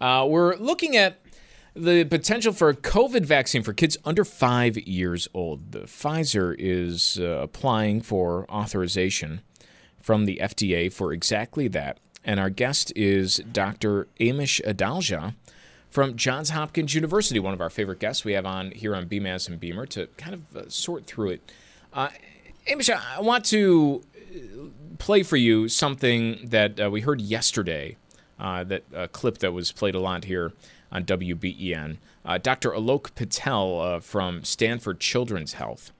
Uh, we're looking at the potential for a COVID vaccine for kids under five years old. The Pfizer is uh, applying for authorization from the FDA for exactly that. And our guest is Dr. Amish Adalja from Johns Hopkins University, one of our favorite guests we have on here on BMAS and Beamer to kind of uh, sort through it. Uh, Amish, I want to uh, play for you something that uh, we heard yesterday uh, that uh, clip that was played a lot here on WBEN. Uh, Dr. Alok Patel uh, from Stanford Children's Health.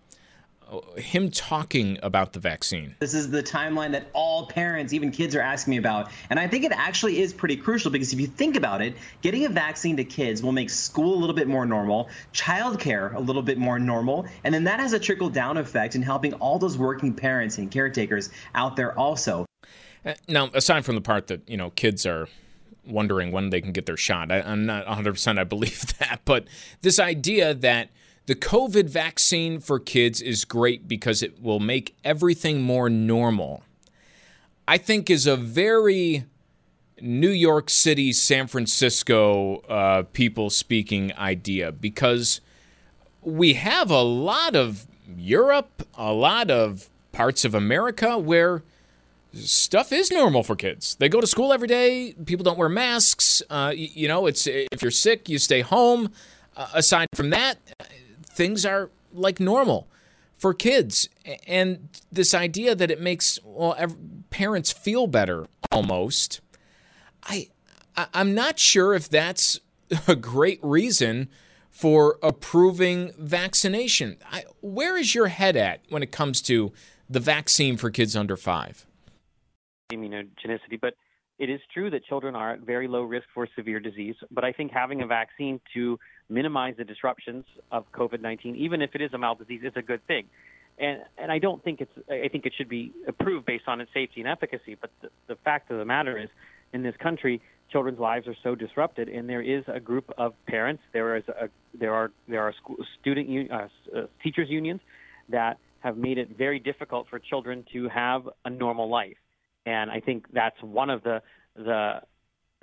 Uh, him talking about the vaccine. This is the timeline that all parents, even kids, are asking me about. And I think it actually is pretty crucial because if you think about it, getting a vaccine to kids will make school a little bit more normal, childcare a little bit more normal, and then that has a trickle down effect in helping all those working parents and caretakers out there also. Now, aside from the part that you know kids are wondering when they can get their shot, I, I'm not 100. percent I believe that, but this idea that the COVID vaccine for kids is great because it will make everything more normal, I think is a very New York City, San Francisco uh, people speaking idea because we have a lot of Europe, a lot of parts of America where stuff is normal for kids. They go to school every day. People don't wear masks. Uh, you, you, know, it's if you're sick, you stay home. Uh, aside from that, things are like normal for kids. And this idea that it makes well every, parents feel better almost. I, I I'm not sure if that's a great reason for approving vaccination. I, where is your head at when it comes to the vaccine for kids under five? Immunogenicity, but it is true that children are at very low risk for severe disease. But I think having a vaccine to minimize the disruptions of COVID-19, even if it is a mild disease, is a good thing. And and I don't think it's I think it should be approved based on its safety and efficacy. But the, the fact of the matter is, in this country, children's lives are so disrupted, and there is a group of parents, there is a there are there are school, student uh, uh, teachers unions that have made it very difficult for children to have a normal life. And I think that's one of the the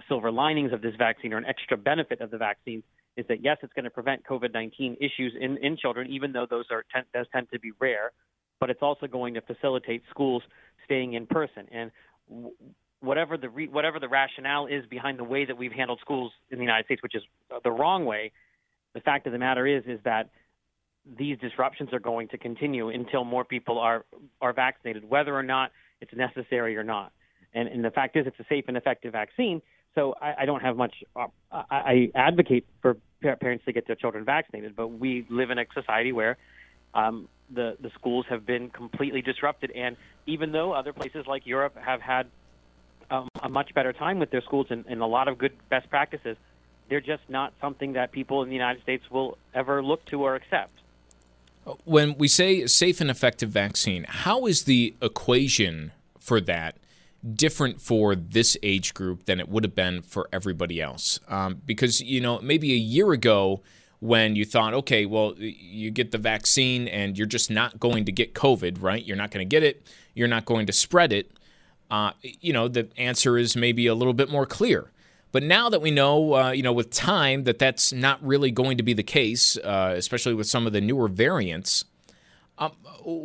silver linings of this vaccine or an extra benefit of the vaccine is that yes, it's going to prevent COVID-19 issues in, in children, even though those are tend, those tend to be rare. But it's also going to facilitate schools staying in person. And whatever the re, whatever the rationale is behind the way that we've handled schools in the United States, which is the wrong way, the fact of the matter is is that these disruptions are going to continue until more people are are vaccinated, whether or not it's necessary or not. And, and the fact is, it's a safe and effective vaccine. So I, I don't have much. Uh, I, I advocate for parents to get their children vaccinated, but we live in a society where um, the the schools have been completely disrupted. And even though other places like Europe have had um, a much better time with their schools and, and a lot of good best practices, they're just not something that people in the United States will ever look to or accept. When we say safe and effective vaccine, how is the equation for that different for this age group than it would have been for everybody else? Um, because, you know, maybe a year ago, when you thought, okay, well, you get the vaccine and you're just not going to get COVID, right? You're not going to get it, you're not going to spread it. Uh, you know, the answer is maybe a little bit more clear. But now that we know, uh, you know, with time that that's not really going to be the case, uh, especially with some of the newer variants, Um,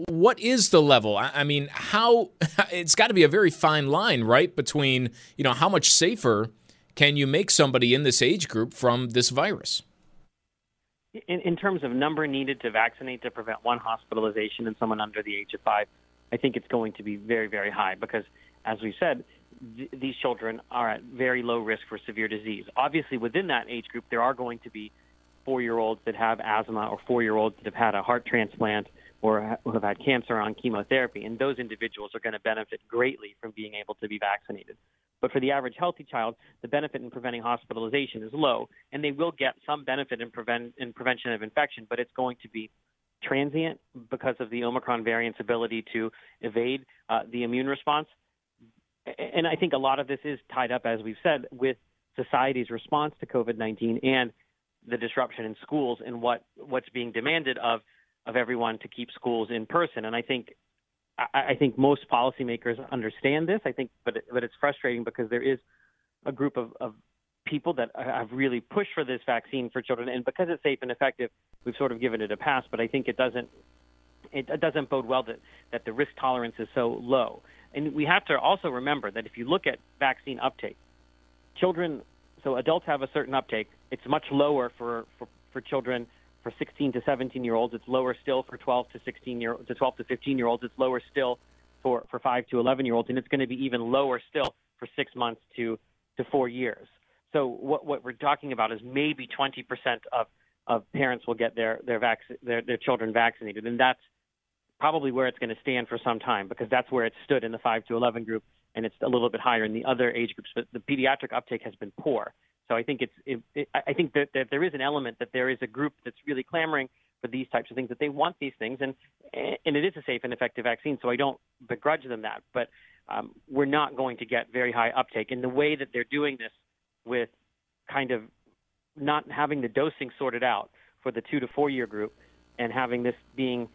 what is the level? I, I mean, how it's got to be a very fine line, right? Between you know how much safer can you make somebody in this age group from this virus? In, in terms of number needed to vaccinate to prevent one hospitalization in someone under the age of five, I think it's going to be very, very high because, as we said, th- these children are at very low risk for severe disease. Obviously, within that age group, there are going to be four year olds that have asthma or four year olds that have had a heart transplant or who have had cancer on chemotherapy, and those individuals are going to benefit greatly from being able to be vaccinated. But for the average healthy child, the benefit in preventing hospitalization is low, and they will get some benefit in, prevent, in prevention of infection, but it's going to be transient because of the Omicron variant's ability to evade uh, the immune response. And I think a lot of this is tied up, as we've said, with society's response to COVID 19 and the disruption in schools and what, what's being demanded of of everyone to keep schools in person. And I think I, I think most policymakers understand this. I think, but but it's frustrating because there is a group of, of people that have really pushed for this vaccine for children, and because it's safe and effective, we've sort of given it a pass. But I think it doesn't it doesn't bode well that that the risk tolerance is so low. And we have to also remember that if you look at vaccine uptake, children, so adults have a certain uptake. It's much lower for for, for children for 16 to 17 year olds. It's lower still for 12 to 16 year to 12 to 15 year olds. It's lower still for for 5 to 11 year olds, and it's going to be even lower still for six months to to four years. So what what we're talking about is maybe 20% of of parents will get their their, vac- their their children vaccinated, and that's probably where it's going to stand for some time because that's where it stood in the 5 to 11 group, and it's a little bit higher in the other age groups. But the pediatric uptake has been poor. So I think it's it, it, I think that, that there is an element that there is a group that's really clamoring for these types of things that they want these things and and it is a safe and effective vaccine. So I don't begrudge them that, but um, we're not going to get very high uptake. in the way that they're doing this with kind of not having the dosing sorted out for the two to four year group and having this being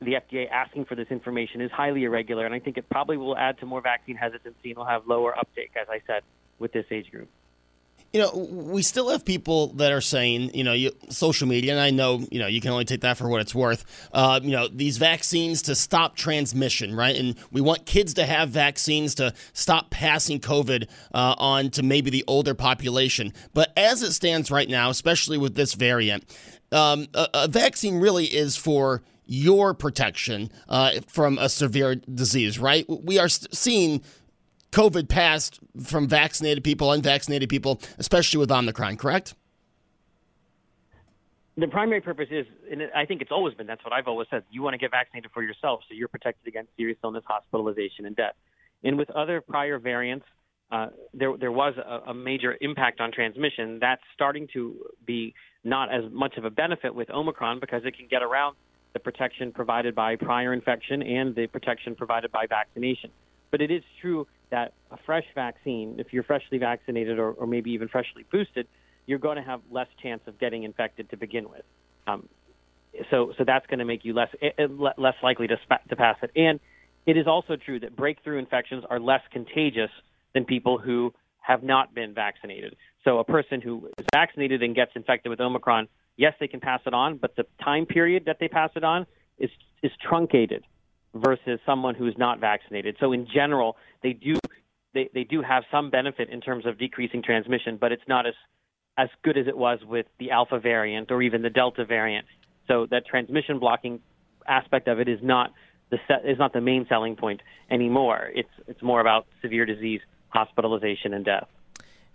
the FDA asking for this information is highly irregular, and I think it probably will add to more vaccine hesitancy and will have lower uptake, as I said, with this age group you know, we still have people that are saying, you know, you, social media, and I know, you know, you can only take that for what it's worth. Uh, you know, these vaccines to stop transmission, right? And we want kids to have vaccines to stop passing COVID uh, on to maybe the older population. But as it stands right now, especially with this variant, um, a, a vaccine really is for your protection uh, from a severe disease, right? We are seeing COVID passed from vaccinated people, unvaccinated people, especially with Omicron, correct? The primary purpose is, and I think it's always been, that's what I've always said, you want to get vaccinated for yourself so you're protected against serious illness, hospitalization, and death. And with other prior variants, uh, there, there was a, a major impact on transmission. That's starting to be not as much of a benefit with Omicron because it can get around the protection provided by prior infection and the protection provided by vaccination. But it is true that a fresh vaccine, if you're freshly vaccinated or, or maybe even freshly boosted, you're going to have less chance of getting infected to begin with. Um, so, so that's going to make you less eh, eh, less likely to, to pass it. And it is also true that breakthrough infections are less contagious than people who have not been vaccinated. So, a person who is vaccinated and gets infected with Omicron, yes, they can pass it on, but the time period that they pass it on is is truncated versus someone who's not vaccinated. So in general, they do they, they do have some benefit in terms of decreasing transmission, but it's not as as good as it was with the alpha variant or even the delta variant. So that transmission blocking aspect of it is not the set, is not the main selling point anymore. It's it's more about severe disease, hospitalization, and death.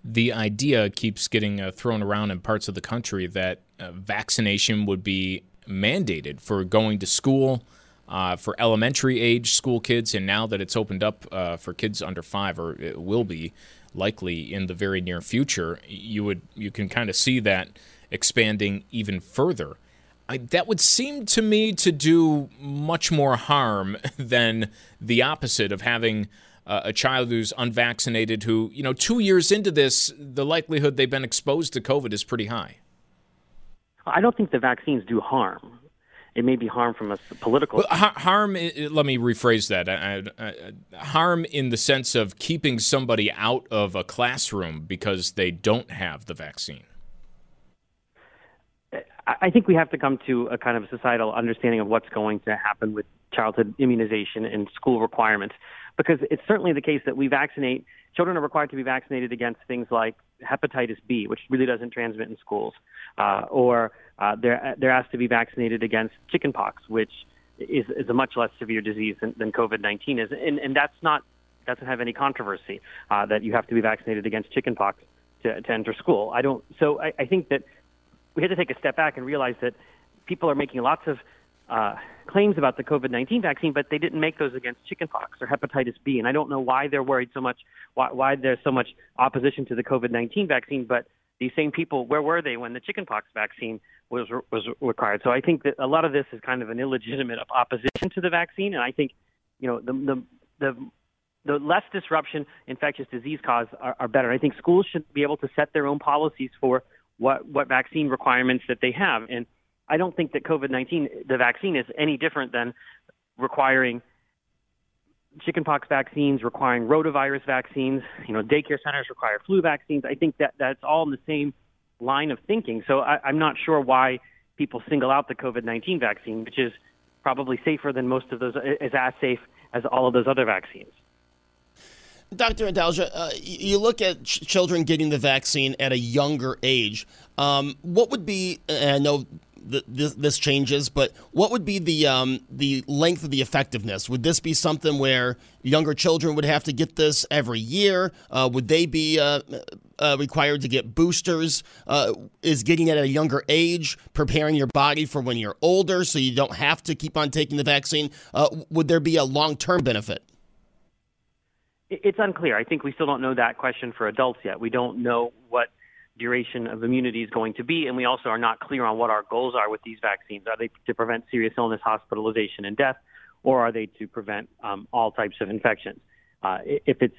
The idea keeps getting uh, thrown around in parts of the country that uh, vaccination would be mandated for going to school, uh, for elementary age school kids, and now that it's opened up uh, for kids under five, or it will be likely in the very near future, you would you can kind of see that expanding even further. I, that would seem to me to do much more harm than the opposite of having uh, a child who's unvaccinated who, you know, two years into this, the likelihood they've been exposed to COVID is pretty high. I don't think the vaccines do harm it may be harm from a political well, harm. Let me rephrase that. harm in the sense of keeping somebody out of a classroom because they don't have the vaccine. I think we have to come to a kind of societal understanding of what's going to happen with childhood immunization and school requirements, because it's certainly the case that we vaccinate children are required to be vaccinated against things like hepatitis B, which really doesn't transmit in schools, uh, or uh, they're they're asked to be vaccinated against chickenpox, which is, is a much less severe disease than, than COVID-19 is, and, and that's not doesn't have any controversy uh, that you have to be vaccinated against chickenpox to, to enter school. I don't. So I, I think that we had to take a step back and realize that people are making lots of uh, claims about the COVID 19 vaccine, but they didn't make those against chickenpox or hepatitis B. And I don't know why they're worried so much, why, why there's so much opposition to the COVID 19 vaccine, but these same people, where were they when the chickenpox vaccine was was required? So I think that a lot of this is kind of an illegitimate opposition to the vaccine, and I think, you know, the the the, the less disruption infectious disease cause are, are better. I think schools should be able to set their own policies for what what vaccine requirements that they have, and I don't think that COVID 19, the vaccine, is any different than requiring chickenpox vaccines, requiring rotavirus vaccines. You know, daycare centers require flu vaccines. I think that that's all in the same line of thinking. So I, I'm not sure why people single out the COVID 19 vaccine, which is probably safer than most of those, is as safe as all of those other vaccines. Dr. Adalja, uh, you look at ch- children getting the vaccine at a younger age. Um, what would be, I know this, this changes, but what would be the um, the length of the effectiveness? Would this be something where younger children would have to get this every year? Uh, would they be uh, uh, required to get boosters? Uh, is getting it at a younger age preparing your body for when you're older, so you don't have to keep on taking the vaccine? Uh, would there be a long term benefit? It's unclear. I think we still don't know that question for adults yet. We don't know what duration of immunity is going to be, and we also are not clear on what our goals are with these vaccines. Are they to prevent serious illness, hospitalization, and death, or are they to prevent um, all types of infections? Uh, if it's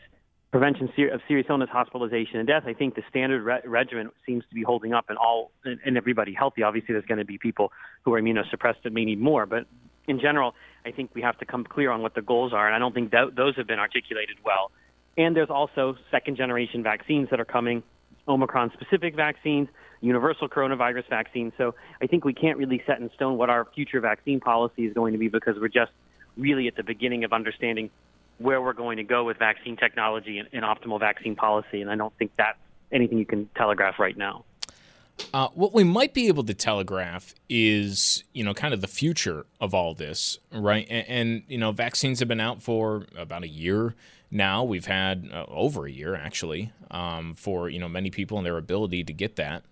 prevention of serious illness, hospitalization, and death, I think the standard re- regimen seems to be holding up and all and everybody healthy. Obviously, there's going to be people who are immunosuppressed that may need more, but in general, I think we have to come clear on what the goals are, and I don't think th- those have been articulated well. And there's also second generation vaccines that are coming Omicron specific vaccines, universal coronavirus vaccines. So I think we can't really set in stone what our future vaccine policy is going to be because we're just really at the beginning of understanding where we're going to go with vaccine technology and, and optimal vaccine policy. And I don't think that's anything you can telegraph right now. Uh, what we might be able to telegraph is, you know, kind of the future of all this, right? And, and you know, vaccines have been out for about a year now. We've had uh, over a year actually um, for you know many people and their ability to get that.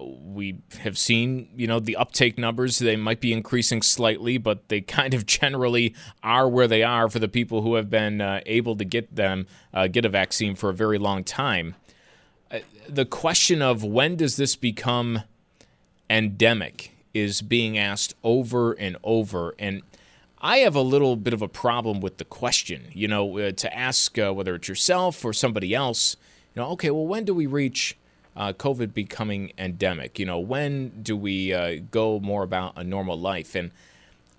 We have seen, you know, the uptake numbers. They might be increasing slightly, but they kind of generally are where they are for the people who have been uh, able to get them uh, get a vaccine for a very long time. Uh, the question of when does this become endemic is being asked over and over, and I have a little bit of a problem with the question, you know, uh, to ask uh, whether it's yourself or somebody else, you know, okay, well, when do we reach uh, COVID becoming endemic? You know, when do we uh, go more about a normal life? And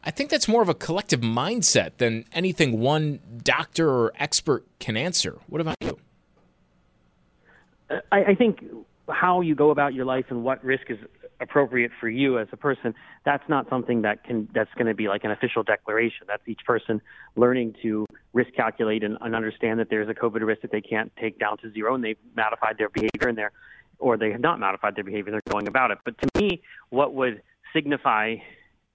I think that's more of a collective mindset than anything one doctor or expert can answer. What about you? I, I think how you go about your life and what risk is appropriate for you as a person that's not something that can that's going to be like an official declaration that's each person learning to risk calculate and, and understand that there's a covid risk that they can't take down to zero and they've modified their behavior and they're or they have not modified their behavior they're going about it but to me what would signify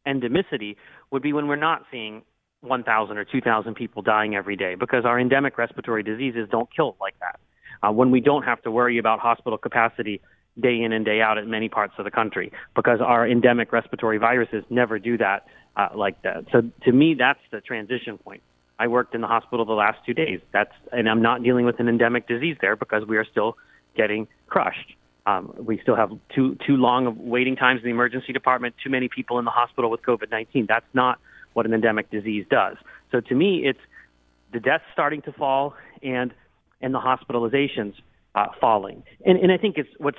endemicity would be when we're not seeing 1,000 or 2,000 people dying every day because our endemic respiratory diseases don't kill like that. Uh, when we don't have to worry about hospital capacity day in and day out in many parts of the country because our endemic respiratory viruses never do that uh, like that. So to me, that's the transition point. I worked in the hospital the last two days. That's and I'm not dealing with an endemic disease there because we are still getting crushed. Um, we still have too too long of waiting times in the emergency department. Too many people in the hospital with COVID-19. That's not what an endemic disease does. So to me, it's the deaths starting to fall and and the hospitalizations uh, falling. And, and I think it's what's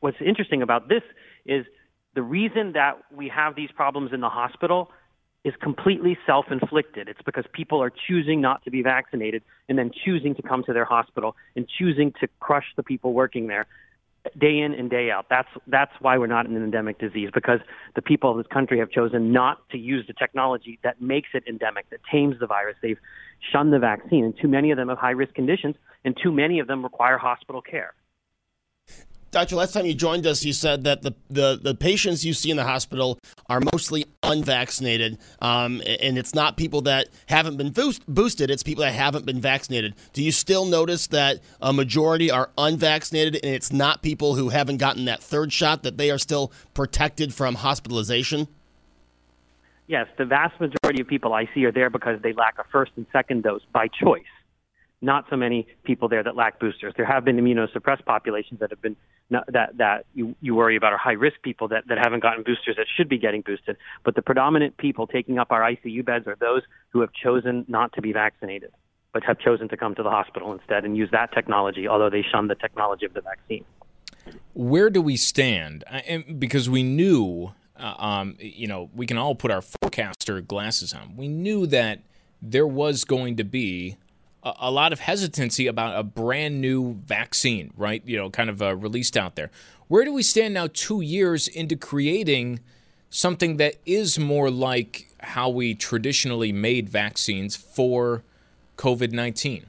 what's interesting about this is the reason that we have these problems in the hospital is completely self-inflicted. It's because people are choosing not to be vaccinated and then choosing to come to their hospital and choosing to crush the people working there. day in and day out. That's that's why we're not an endemic disease because the people of this country have chosen not to use the technology that makes it endemic, that tames the virus. They've shunned the vaccine, and too many of them have high risk conditions, and too many of them require hospital care. Doctor, last time you joined us, you said that the, the, the patients you see in the hospital are mostly unvaccinated, um, and it's not people that haven't been boost, boosted, it's people that haven't been vaccinated. Do you still notice that a majority are unvaccinated, and it's not people who haven't gotten that third shot, that they are still protected from hospitalization? Yes, the vast majority of people I see are there because they lack a first and second dose by choice not so many people there that lack boosters. There have been immunosuppressed populations that have been that that you, you worry about are high risk people that, that haven't gotten boosters that should be getting boosted. But the predominant people taking up our ICU beds are those who have chosen not to be vaccinated, but have chosen to come to the hospital instead and use that technology, although they shun the technology of the vaccine. Where do we stand? Because we knew, uh, um, you know, we can all put our forecaster glasses on. We knew that there was going to be a, lot of hesitancy about a brand new vaccine, right? You know, kind of uh, released out there. Where do we stand now, two years into creating something that is more like how we traditionally made vaccines for COVID 19?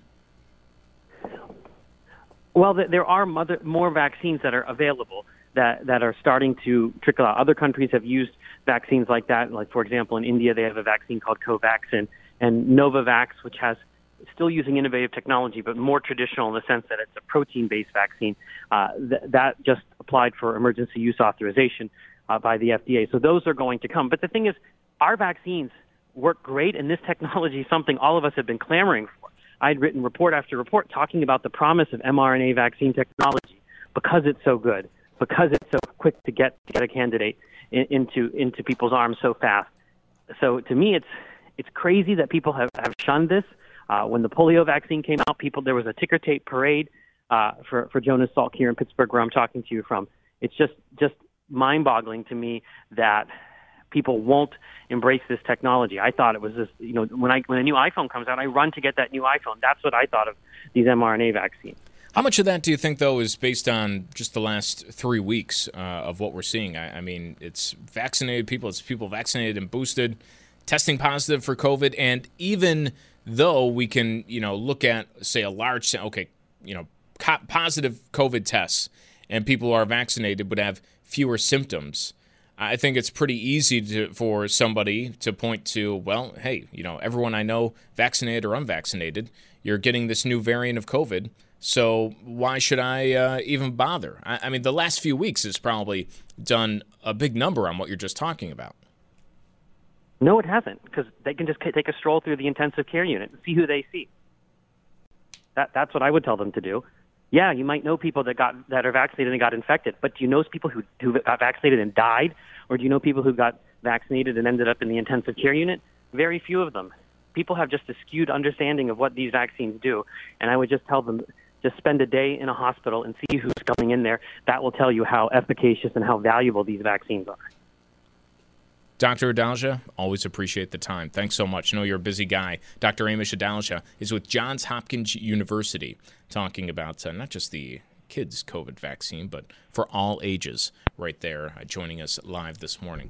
Well, there are more vaccines that are available that, that are starting to trickle out. Other countries have used vaccines like that. Like, for example, in India, they have a vaccine called Covaxin and Novavax, which has still using innovative technology, but more traditional in the sense that it's a protein-based vaccine. Uh, th- that just applied for emergency use authorization uh, by the FDA. So those are going to come. But the thing is, our vaccines work great, and this technology is something all of us have been clamoring for. I'd written report after report talking about the promise of mRNA vaccine technology because it's so good, because it's so quick to get to get a candidate in, into into people's arms so fast. So to me, it's it's crazy that people have, have shunned this. Uh, when the polio vaccine came out, people there was a ticker tape parade uh, for for Jonas Salk here in Pittsburgh, where I'm talking to you from. It's just just mind-boggling to me that people won't embrace this technology. I thought it was this, you know, when I when a new iPhone comes out, I run to get that new iPhone. That's what I thought of these mRNA vaccines. How much of that do you think, though, is based on just the last three weeks uh, of what we're seeing? I, I, mean, it's vaccinated people, it's people vaccinated and boosted, testing positive for COVID, and even though we can, you know, look at say a large okay, you know, co- positive COVID tests and people who are vaccinated would have fewer symptoms. I think it's pretty easy to, for somebody to point to, well, hey, you know, everyone I know, vaccinated or unvaccinated, you're getting this new variant of COVID. So why should I uh, even bother? I, I mean, the last few weeks has probably done a big number on what you're just talking about. No, it hasn't, because they can just take a stroll through the intensive care unit and see who they see. That, that's what I would tell them to do. Yeah, you might know people that got that are vaccinated and got infected, but do you know people who who got vaccinated and died, or do you know people who got vaccinated and ended up in the intensive care unit? Very few of them. People have just a skewed understanding of what these vaccines do, and I would just tell them just spend a day in a hospital and see who's coming in there. That will tell you how efficacious and how valuable these vaccines are. Dr. Adalja, always appreciate the time. Thanks so much. I know you're a busy guy. Dr. Amish Adalja is with Johns Hopkins University talking about uh, not just the kids' COVID vaccine, but for all ages right there, uh, joining us live this morning.